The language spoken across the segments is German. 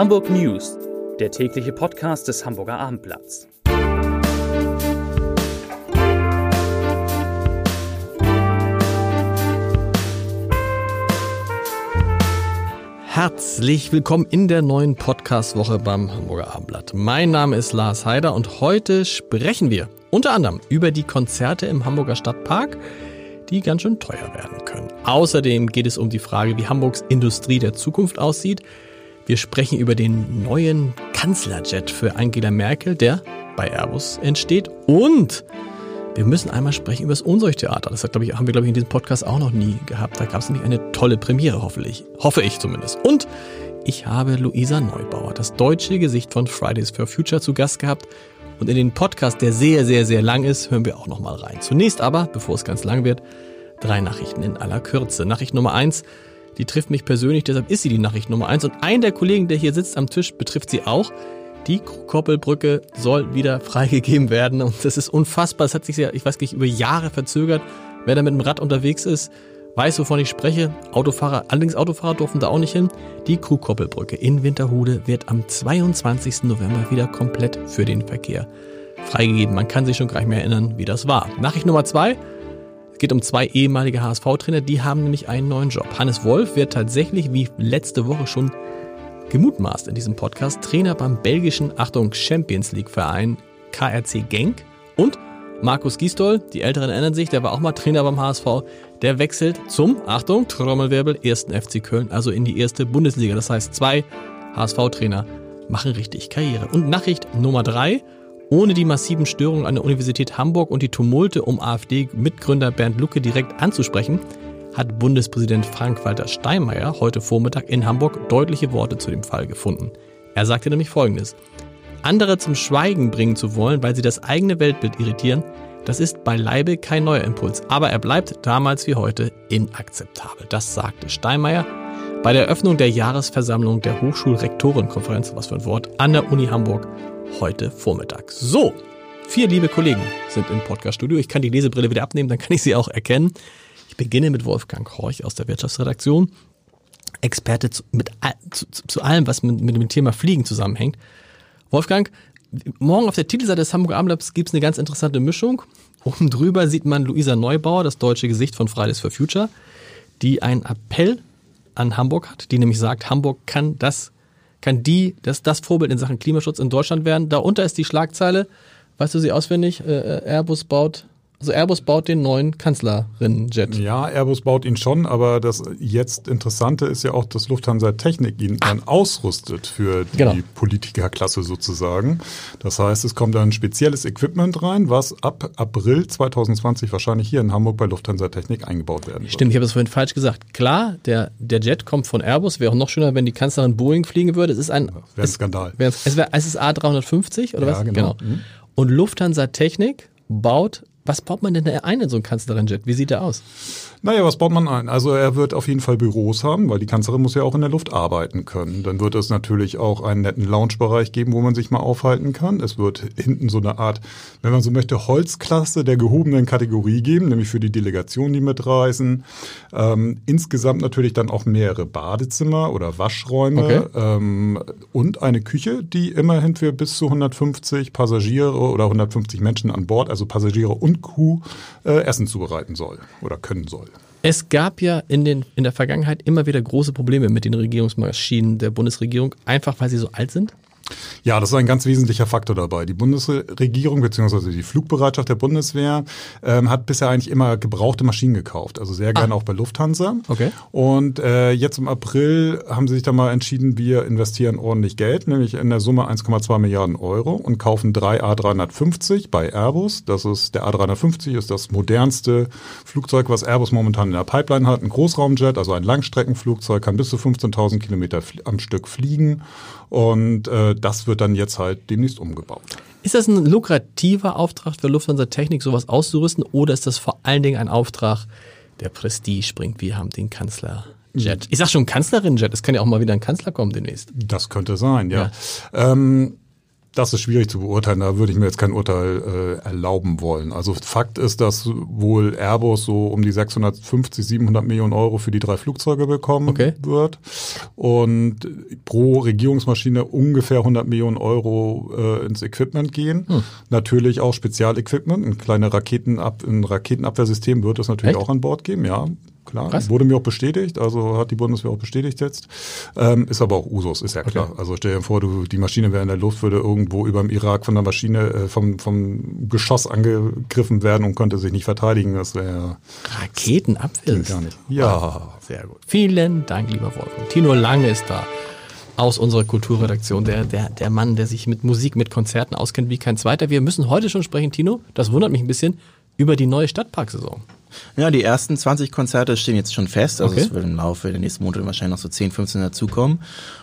Hamburg News, der tägliche Podcast des Hamburger Abendblatts. Herzlich willkommen in der neuen Podcast-Woche beim Hamburger Abendblatt. Mein Name ist Lars Heider und heute sprechen wir unter anderem über die Konzerte im Hamburger Stadtpark, die ganz schön teuer werden können. Außerdem geht es um die Frage, wie Hamburgs Industrie der Zukunft aussieht. Wir sprechen über den neuen Kanzlerjet für Angela Merkel, der bei Airbus entsteht. Und wir müssen einmal sprechen über das Unsorgtheater. Das ich, haben wir, glaube ich, in diesem Podcast auch noch nie gehabt. Da gab es nämlich eine tolle Premiere, hoffentlich. Hoffe ich zumindest. Und ich habe Luisa Neubauer, das deutsche Gesicht von Fridays for Future, zu Gast gehabt. Und in den Podcast, der sehr, sehr, sehr lang ist, hören wir auch noch mal rein. Zunächst aber, bevor es ganz lang wird, drei Nachrichten in aller Kürze. Nachricht Nummer eins, die trifft mich persönlich, deshalb ist sie die Nachricht Nummer eins. Und ein der Kollegen, der hier sitzt am Tisch, betrifft sie auch. Die Koppelbrücke soll wieder freigegeben werden. Und das ist unfassbar. Das hat sich ja, ich weiß nicht, über Jahre verzögert. Wer da mit dem Rad unterwegs ist, weiß, wovon ich spreche. Autofahrer, allerdings Autofahrer durften da auch nicht hin. Die Krugkoppelbrücke in Winterhude wird am 22. November wieder komplett für den Verkehr freigegeben. Man kann sich schon gar nicht mehr erinnern, wie das war. Nachricht Nummer zwei geht um zwei ehemalige HSV-Trainer, die haben nämlich einen neuen Job. Hannes Wolf wird tatsächlich, wie letzte Woche schon gemutmaßt in diesem Podcast, Trainer beim belgischen, Achtung, Champions League-Verein KRC Genk. Und Markus Gisdol, die Älteren erinnern sich, der war auch mal Trainer beim HSV, der wechselt zum, Achtung, Trommelwirbel, ersten FC Köln, also in die erste Bundesliga. Das heißt, zwei HSV-Trainer machen richtig Karriere. Und Nachricht Nummer drei, ohne die massiven Störungen an der Universität Hamburg und die Tumulte um AfD-Mitgründer Bernd Lucke direkt anzusprechen, hat Bundespräsident Frank-Walter Steinmeier heute Vormittag in Hamburg deutliche Worte zu dem Fall gefunden. Er sagte nämlich Folgendes. Andere zum Schweigen bringen zu wollen, weil sie das eigene Weltbild irritieren, das ist beileibe kein neuer Impuls, aber er bleibt damals wie heute inakzeptabel. Das sagte Steinmeier bei der Eröffnung der Jahresversammlung der Hochschulrektorenkonferenz, was für ein Wort, an der Uni Hamburg heute Vormittag. So, vier liebe Kollegen sind im Podcaststudio. Ich kann die Lesebrille wieder abnehmen, dann kann ich sie auch erkennen. Ich beginne mit Wolfgang Horch aus der Wirtschaftsredaktion. Experte zu, mit, zu, zu allem, was mit, mit, dem Thema Fliegen zusammenhängt. Wolfgang, morgen auf der Titelseite des Hamburger Abendblatts gibt es eine ganz interessante Mischung. Oben drüber sieht man Luisa Neubauer, das deutsche Gesicht von Fridays for Future, die einen Appell an Hamburg hat, die nämlich sagt, Hamburg kann das kann die das, das Vorbild in Sachen Klimaschutz in Deutschland werden. Darunter ist die Schlagzeile, weißt du sie auswendig, äh, äh Airbus baut also Airbus baut den neuen Kanzlerinnenjet. Ja, Airbus baut ihn schon, aber das jetzt Interessante ist ja auch, dass Lufthansa Technik ihn dann ausrüstet für die genau. Politikerklasse sozusagen. Das heißt, es kommt dann spezielles Equipment rein, was ab April 2020 wahrscheinlich hier in Hamburg bei Lufthansa Technik eingebaut werden wird. Stimmt, ich habe es vorhin falsch gesagt. Klar, der, der Jet kommt von Airbus. Wäre auch noch schöner, wenn die Kanzlerin Boeing fliegen würde. Es ist ein, wäre ein Skandal. Es, es, wär, es ist A350 oder ja, was? Genau. genau. Mhm. Und Lufthansa Technik baut was baut man denn da ein in so einen Kanzlerin-Jet? Wie sieht der aus? Naja, was baut man ein? Also er wird auf jeden Fall Büros haben, weil die Kanzlerin muss ja auch in der Luft arbeiten können. Dann wird es natürlich auch einen netten Lounge-Bereich geben, wo man sich mal aufhalten kann. Es wird hinten so eine Art, wenn man so möchte, Holzklasse der gehobenen Kategorie geben, nämlich für die Delegationen, die mitreisen. Ähm, insgesamt natürlich dann auch mehrere Badezimmer oder Waschräume okay. ähm, und eine Küche, die immerhin für bis zu 150 Passagiere oder 150 Menschen an Bord, also Passagiere und Crew, äh, Essen zubereiten soll oder können soll. Es gab ja in, den, in der Vergangenheit immer wieder große Probleme mit den Regierungsmaschinen der Bundesregierung, einfach weil sie so alt sind. Ja, das ist ein ganz wesentlicher Faktor dabei. Die Bundesregierung bzw. die Flugbereitschaft der Bundeswehr ähm, hat bisher eigentlich immer gebrauchte Maschinen gekauft, also sehr gerne ah. auch bei Lufthansa. Okay. Und äh, jetzt im April haben sie sich dann mal entschieden, wir investieren ordentlich Geld, nämlich in der Summe 1,2 Milliarden Euro und kaufen drei A350 bei Airbus. Das ist der A350 ist das modernste Flugzeug, was Airbus momentan in der Pipeline hat. Ein Großraumjet, also ein Langstreckenflugzeug, kann bis zu 15.000 Kilometer am Stück fliegen und äh, das wird dann jetzt halt demnächst umgebaut. Ist das ein lukrativer Auftrag für Lufthansa Technik, sowas auszurüsten, oder ist das vor allen Dingen ein Auftrag, der Prestige bringt? Wir haben den Kanzler Jet. Ich sag schon Kanzlerin Jet, es kann ja auch mal wieder ein Kanzler kommen demnächst. Das könnte sein, ja. ja. Ähm, Das ist schwierig zu beurteilen, da würde ich mir jetzt kein Urteil äh, erlauben wollen. Also Fakt ist, dass wohl Airbus so um die 650, 700 Millionen Euro für die drei Flugzeuge bekommen Okay. wird und pro Regierungsmaschine ungefähr 100 Millionen Euro äh, ins Equipment gehen. Hm. Natürlich auch Spezialequipment, ein kleines Raketenab ein Raketenabwehrsystem wird es natürlich Echt? auch an Bord geben, ja. Klar, Krass. wurde mir auch bestätigt, also hat die Bundeswehr auch bestätigt jetzt. Ähm, ist aber auch Usus, ist ja klar. Also stell dir vor, du, die Maschine wäre in der Luft, würde irgendwo über dem Irak von der Maschine, äh, vom, vom Geschoss angegriffen werden und könnte sich nicht verteidigen. Das wäre Raketenabwehr. gar nicht. Ja. Sehr gut. Vielen Dank, lieber Wolfgang. Tino Lange ist da aus unserer Kulturredaktion, der, der, der Mann, der sich mit Musik, mit Konzerten auskennt wie kein zweiter. Wir müssen heute schon sprechen, Tino, das wundert mich ein bisschen, über die neue Stadtparksaison. Ja, die ersten 20 Konzerte stehen jetzt schon fest. Also Okay. es wird im Laufe der nächsten Monate wahrscheinlich noch so 10, 15 dazukommen.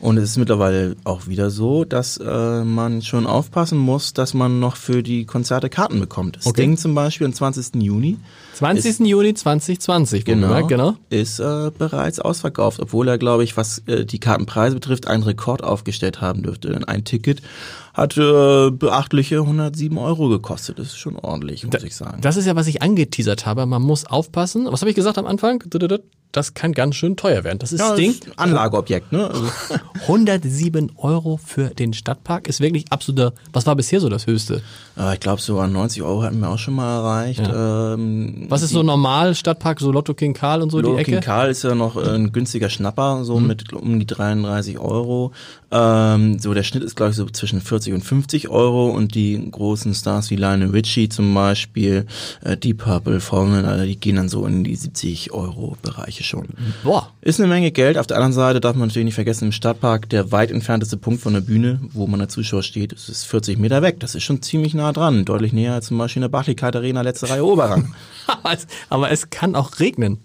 Und es ist mittlerweile auch wieder so, dass äh, man schon aufpassen muss, dass man noch für die Konzerte Karten bekommt. Okay. Sting zum Beispiel am 20. Juni 20. Juni 2020, genau, wohlgemerkt, genau. ist äh, bereits ausverkauft, obwohl er, glaube ich, was äh, die Kartenpreise betrifft, einen Rekord aufgestellt haben dürfte. Denn ein Ticket hat äh, beachtliche 107 Euro gekostet. Das ist schon ordentlich, muss ich sagen. Das ist ja, was ich angeteasert habe. Man muss aufpassen. Was habe ich gesagt am Anfang? Das kann ganz schön teuer werden. Das ist ja, Sting. ist ein Anlageobjekt, ne? Also, 107 Euro für den Stadtpark ist wirklich absoluter. Was war bisher so das Höchste? Äh, ich glaube, so an 90 Euro hatten wir auch schon mal erreicht. Ähm, Was ist so normal Stadtpark, so Lotto King Karl und so Lolo die Ecke? Mhm. King Karl ist ja noch äh, ein günstiger Schnapper, so mit um die 33 Euro. Ähm, so der Schnitt ist, glaube ich, so zwischen 40 und 50 Euro und die großen Stars wie Lionel Richie zum Beispiel, äh, Deep Purple, Formel, die gehen dann so in die 70 Euro Bereiche schon. Boah. Ist eine Menge Geld. Auf der anderen Seite darf man natürlich nicht vergessen, im Stadtpark der weit entfernteste Punkt von der Bühne, wo man der Zuschauer steht, ist 40 Meter weg. Das ist schon ziemlich nah dran. Deutlich näher als zum Beispiel in der Barclaycard Arena, letzte Reihe Oberrang. Aber es, aber es kann auch regnen.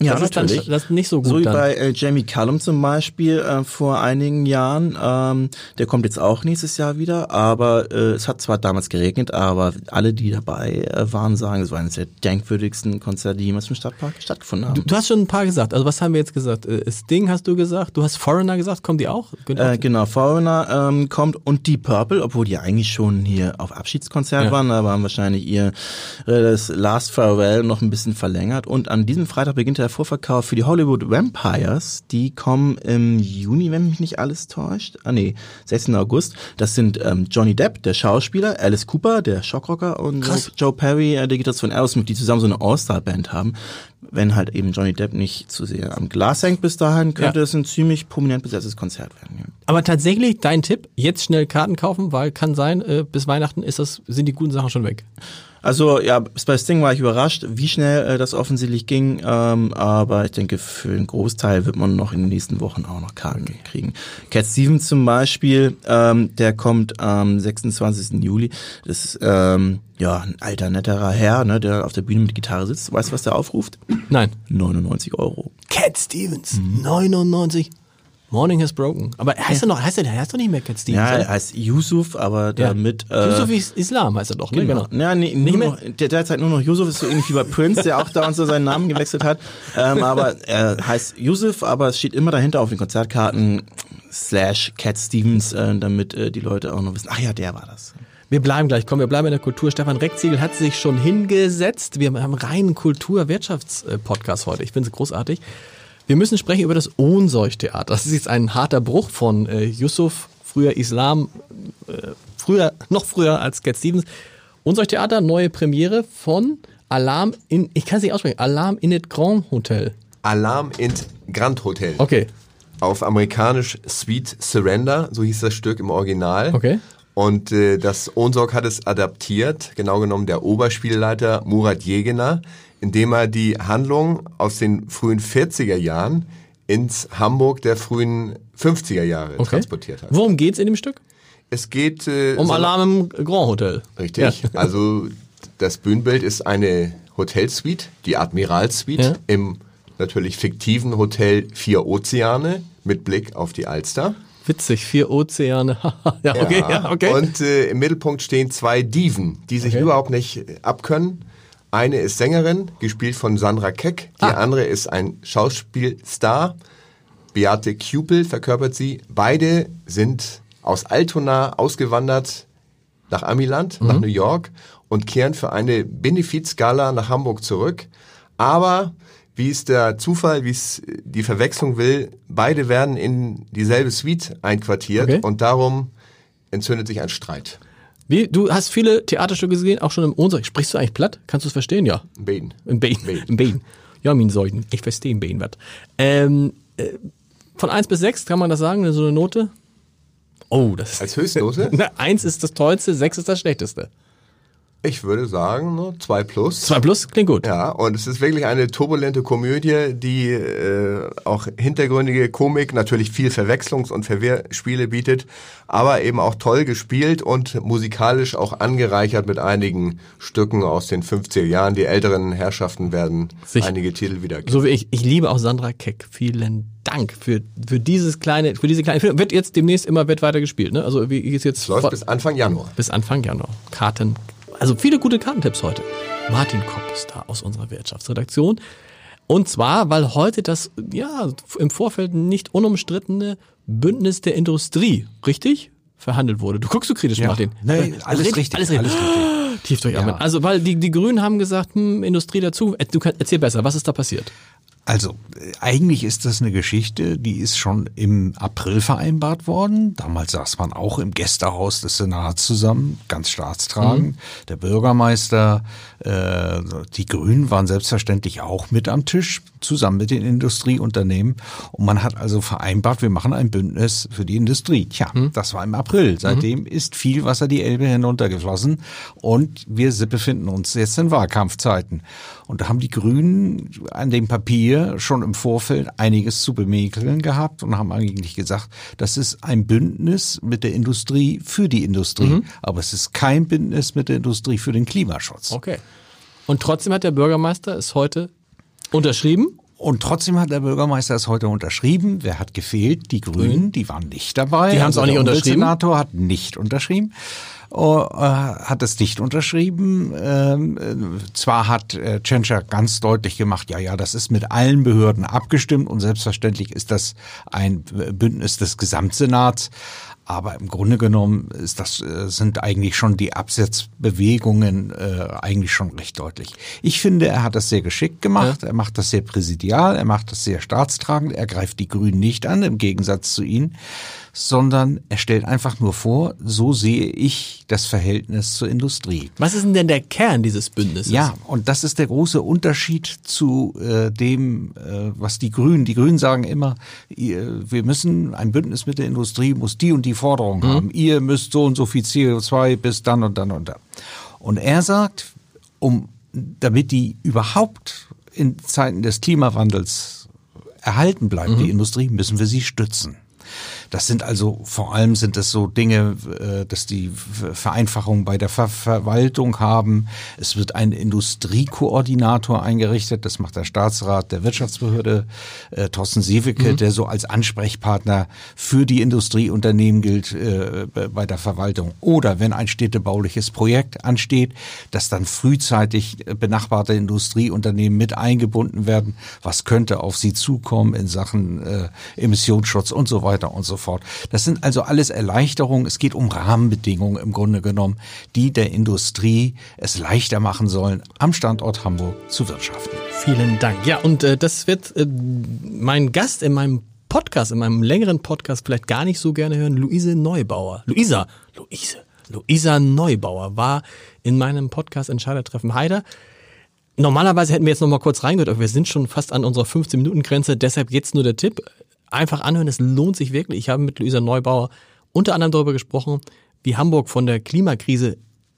Ja, das ist dann natürlich. das ist nicht so gut So wie dann. bei äh, Jamie Cullum zum Beispiel äh, vor einigen Jahren. Ähm, der kommt jetzt auch nächstes Jahr wieder, aber äh, es hat zwar damals geregnet, aber alle, die dabei äh, waren, sagen, es war eines der denkwürdigsten Konzerte, die jemals im Stadtpark stattgefunden haben. Du, du hast schon ein paar gesagt. Also was haben wir jetzt gesagt? Äh, Sting hast du gesagt. Du hast Foreigner gesagt. Kommen die auch? Äh, genau, Foreigner ähm, kommt und Deep Purple, obwohl die eigentlich schon hier auf Abschiedskonzert Ja. waren, aber haben wahrscheinlich ihr äh, das Last Farewell noch ein bisschen verlängert. Und an diesem Freitag beginnt der Vorverkauf für die Hollywood Vampires. Die kommen im Juni, wenn mich nicht alles täuscht. Ah nee, 16. August. Das sind ähm, Johnny Depp, der Schauspieler, Alice Cooper, der Shockrocker und Krass. Joe Perry, äh, der Gitarrist von Aerosmith, die zusammen so eine All-Star-Band haben. Wenn halt eben Johnny Depp nicht zu sehr am Glas hängt bis dahin, könnte Ja. es ein ziemlich prominent besetztes Konzert werden. Ja. Aber tatsächlich dein Tipp: Jetzt schnell Karten kaufen, weil kann sein, äh, bis Weihnachten ist das, sind die guten Sachen schon weg. Also ja, bei Sting war ich überrascht, wie schnell äh, das offensichtlich ging. Ähm, aber ich denke, für einen Großteil wird man noch in den nächsten Wochen auch noch Karten kriegen. Cat Stevens zum Beispiel, ähm, der kommt am 26. Juli. Das ist ähm, ja ein alter, netterer Herr, ne, der auf der Bühne mit Gitarre sitzt. Weißt du, was der aufruft? Nein. 99 Euro. Cat Stevens, Mhm. 99. Morning has broken. Aber heißt er noch, heißt er, heißt doch nicht mehr Cat Stevens. Ja, er heißt Yusuf, aber damit... Äh, Yusuf is Islam heißt er doch, ne? Genau. Ja, nee, Nicht mehr? noch, der derzeit nur noch Yusuf ist so ähnlich wie bei Prince, der auch da und so seinen Namen gewechselt hat. Ähm, aber er heißt Yusuf, aber es steht immer dahinter auf den Konzertkarten slash Cat Stevens, äh, damit äh, die Leute auch noch wissen, ach ja, der war das. Wir bleiben gleich, komm, wir bleiben in der Kultur. Stefan Reckziegel hat sich schon hingesetzt. Wir haben einen reinen Kultur-Wirtschafts-Podcast heute. Ich finde es großartig. Wir müssen sprechen über das Ohnsorg-Theater. Das ist jetzt ein harter Bruch von äh, Yusuf, früher Islam, äh, früher, noch früher als Cat Stevens. Ohnsorg-Theater, neue Premiere von Alarm in, ich kann es nicht aussprechen, Alarm in it Grand Hotel. Alarm in Grand Hotel. Okay, Auf amerikanisch Sweet Surrender, so hieß das Stück im Original. Okay. Und äh, das Ohnsorg hat es adaptiert, genau genommen der Oberspielleiter Murat Jegener, indem er die Handlung aus den frühen 40er Jahren ins Hamburg der frühen 50er Jahre okay. transportiert hat. Worum geht's in dem Stück? Es geht äh, Um so- Alarm im Grand Hotel. Richtig. Ja. Also das Bühnenbild ist eine Hotelsuite, die Admiralsuite Ja. im natürlich fiktiven Hotel Vier Ozeane mit Blick auf die Alster. Witzig, vier Ozeane. ja, okay, ja, okay. Und äh, im Mittelpunkt stehen zwei Diven, die sich Okay. überhaupt nicht äh, abkönnen. Eine ist Sängerin, gespielt von Sandra Keck. Die Ah. andere ist ein Schauspielstar. Beate Kupel verkörpert sie. Beide sind aus Altona ausgewandert nach Amiland, nach New York und kehren für eine Benefizgala nach Hamburg zurück. Aber wie es der Zufall, wie es die Verwechslung will, beide werden in dieselbe Suite einquartiert Okay. und darum entzündet sich ein Streit. Wie, du hast viele Theaterstücke gesehen, auch schon im Ohnsorg. Sprichst du eigentlich platt? Kannst du es verstehen? Ja. Im Bein. Bein. Im Bein. Ja, mein Säugen. Ich verstehe im Bein was. Ähm, äh, von 1 bis 6 kann man das sagen, so eine Note? Oh, das Als Höchstnote? Na, 1 ist das tollste, 6 ist das schlechteste. Ich würde sagen, ne, zwei plus. 2 plus klingt gut. Ja, und es ist wirklich eine turbulente Komödie, die äh, auch hintergründige Komik, natürlich viel Verwechslungs- und Verwehrspiele bietet, aber eben auch toll gespielt und musikalisch auch angereichert mit einigen Stücken aus den 50er Jahren. Die älteren Herrschaften werden Sicher. einige Titel wiedergeben. So wie ich. Ich liebe auch Sandra Keck. Vielen Dank für, für dieses kleine, für diese kleine Film. Wird jetzt demnächst immer wird weiter gespielt, ne? Also wie ist jetzt Es läuft bis Anfang Januar. bis Anfang Januar. Karten. Also viele gute Kartentipps heute. Martin Kopp ist da aus unserer Wirtschaftsredaktion. Und zwar, weil heute das, ja, im Vorfeld nicht unumstrittene Bündnis der Industrie, richtig? Verhandelt wurde. Du guckst so kritisch, Martin. Nee, alles richtig, Alles richtig. Tief durchatmen. Ja. Also, weil die, die Grünen haben gesagt, hm, Industrie dazu. Du kannst, erzähl besser, was ist da passiert? Also, eigentlich ist das eine Geschichte, die ist schon im April vereinbart worden. Damals saß man auch im Gästehaus des Senats zusammen, ganz staatstragend. Der Bürgermeister, äh, die Grünen waren selbstverständlich auch mit am Tisch, zusammen mit den Industrieunternehmen. Und man hat also vereinbart, wir machen ein Bündnis für die Industrie. Tja, das war im April. Seitdem ist viel Wasser die Elbe hinuntergeflossen. Und wir befinden uns jetzt in Wahlkampfzeiten. Und da haben die Grünen an dem Papier schon im Vorfeld einiges zu bemäkeln gehabt und haben eigentlich gesagt, das ist ein Bündnis mit der Industrie für die Industrie. Aber es ist kein Bündnis mit der Industrie für den Klimaschutz. Okay. Und trotzdem hat der Bürgermeister es heute unterschrieben. Und trotzdem hat der Bürgermeister es heute unterschrieben. Wer hat gefehlt? Die Grünen, die waren nicht dabei. Die haben es auch nicht der unterschrieben? Umweltsenator hat nicht unterschrieben. Oh, äh, hat es nicht unterschrieben. Ähm, äh, zwar hat äh, Tschentscher ganz deutlich gemacht, ja, ja, das ist mit allen Behörden abgestimmt und selbstverständlich ist das ein Bündnis des Gesamtsenats. Aber im Grunde genommen ist das, äh, sind eigentlich schon die Absetzbewegungen äh, eigentlich schon recht deutlich. Ich finde, er hat das sehr geschickt gemacht. Er macht das sehr präsidial. Er macht das sehr staatstragend. Er greift die Grünen nicht an, im Gegensatz zu ihnen, sondern er stellt einfach nur vor, so sehe ich das Verhältnis zur Industrie. Was ist denn der Kern dieses Bündnisses? Ja, und das ist der große Unterschied zu äh, dem, äh, was die Grünen. Die Grünen sagen immer, ihr, wir müssen ein Bündnis mit der Industrie muss die und die Forderung haben. Ihr müsst so und so viel CO2 bis dann und dann und dann. Und er sagt, um damit die überhaupt in Zeiten des Klimawandels erhalten bleibt, die Industrie, müssen wir sie stützen. Das sind also vor allem sind es so Dinge, äh, dass die Ver- Vereinfachung bei der Ver Verwaltung haben. Es wird ein Industriekoordinator eingerichtet. Das macht der Staatsrat der Wirtschaftsbehörde äh, Thorsten Sieweke, der so als Ansprechpartner für die Industrieunternehmen gilt äh, bei der Verwaltung. Oder wenn ein städtebauliches Projekt ansteht, dass dann frühzeitig äh, benachbarte Industrieunternehmen mit eingebunden werden. Was könnte auf sie zukommen in Sachen äh, Emissionsschutz und so weiter und so fort. Das sind also alles Erleichterungen. Es geht um Rahmenbedingungen im Grunde genommen, die der Industrie es leichter machen sollen, am Standort Hamburg zu wirtschaften. Vielen Dank. Ja, und äh, das wird äh, mein Gast in meinem Podcast, in meinem längeren Podcast vielleicht gar nicht so gerne hören, Luise Neubauer. Luisa, Luise, Luisa Neubauer war in meinem Podcast Entscheidertreffen Heider. Normalerweise hätten wir jetzt noch mal kurz reingehört, aber wir sind schon fast an unserer 15-Minuten-Grenze. Deshalb jetzt nur der Tipp. Einfach anhören, es lohnt sich wirklich. Ich habe mit Luisa Neubauer unter anderem darüber gesprochen, wie Hamburg von der Klimakrise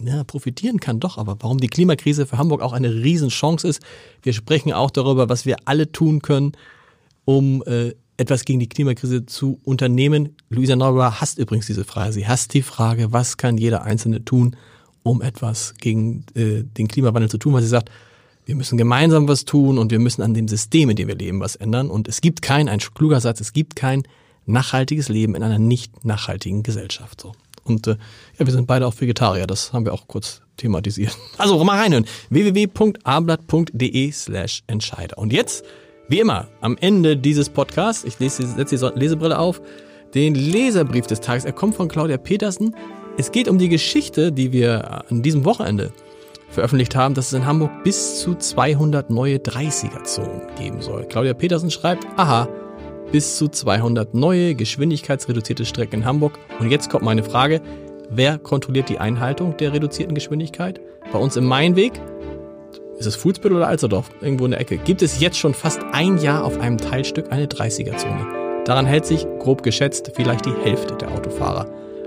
ja, profitieren kann doch, aber warum die Klimakrise für Hamburg auch eine Riesenchance ist. Wir sprechen auch darüber, was wir alle tun können, um äh, etwas gegen die Klimakrise zu unternehmen. Luisa Neubauer hasst übrigens diese Frage. Sie hasst die Frage, was kann jeder Einzelne tun, um etwas gegen äh, den Klimawandel zu tun, weil sie sagt, wir müssen gemeinsam was tun und wir müssen an dem System, in dem wir leben, was ändern. Und es gibt kein, ein kluger Satz, es gibt kein nachhaltiges Leben in einer nicht nachhaltigen Gesellschaft. So. Und äh, ja, wir sind beide auch Vegetarier, das haben wir auch kurz thematisiert. Also mal reinhören. www.ablatt.de slash Entscheider. Und jetzt, wie immer, am Ende dieses Podcasts, ich lese, setze die Lesebrille auf, den Leserbrief des Tages. Er kommt von Claudia Petersen. Es geht um die Geschichte, die wir an diesem Wochenende veröffentlicht haben, dass es in Hamburg bis zu 200 neue 30er-Zonen geben soll. Claudia Petersen schreibt, aha, bis zu 200 neue geschwindigkeitsreduzierte Strecken in Hamburg. Und jetzt kommt meine Frage, wer kontrolliert die Einhaltung der reduzierten Geschwindigkeit? Bei uns im Mainweg, ist es Fuhlsbüttel oder Alsterdorf, irgendwo in der Ecke, gibt es jetzt schon fast ein Jahr auf einem Teilstück eine 30er-Zone. Daran hält sich, grob geschätzt, vielleicht die Hälfte der Autofahrer.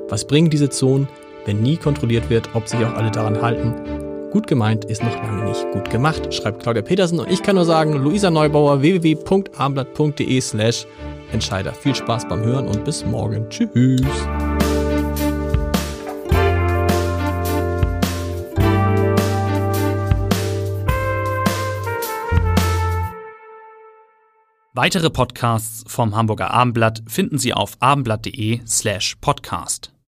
Was bringen diese Zonen, wenn nie kontrolliert wird, ob sich auch alle daran halten? Gut gemeint ist noch lange nicht gut gemacht, schreibt Claudia Petersen. Und ich kann nur sagen, Luisa Neubauer, www.abendblatt.de slash Entscheider. Viel Spaß beim Hören und bis morgen. Tschüss. Weitere Podcasts vom Hamburger Abendblatt finden Sie auf abendblatt.de slash podcast.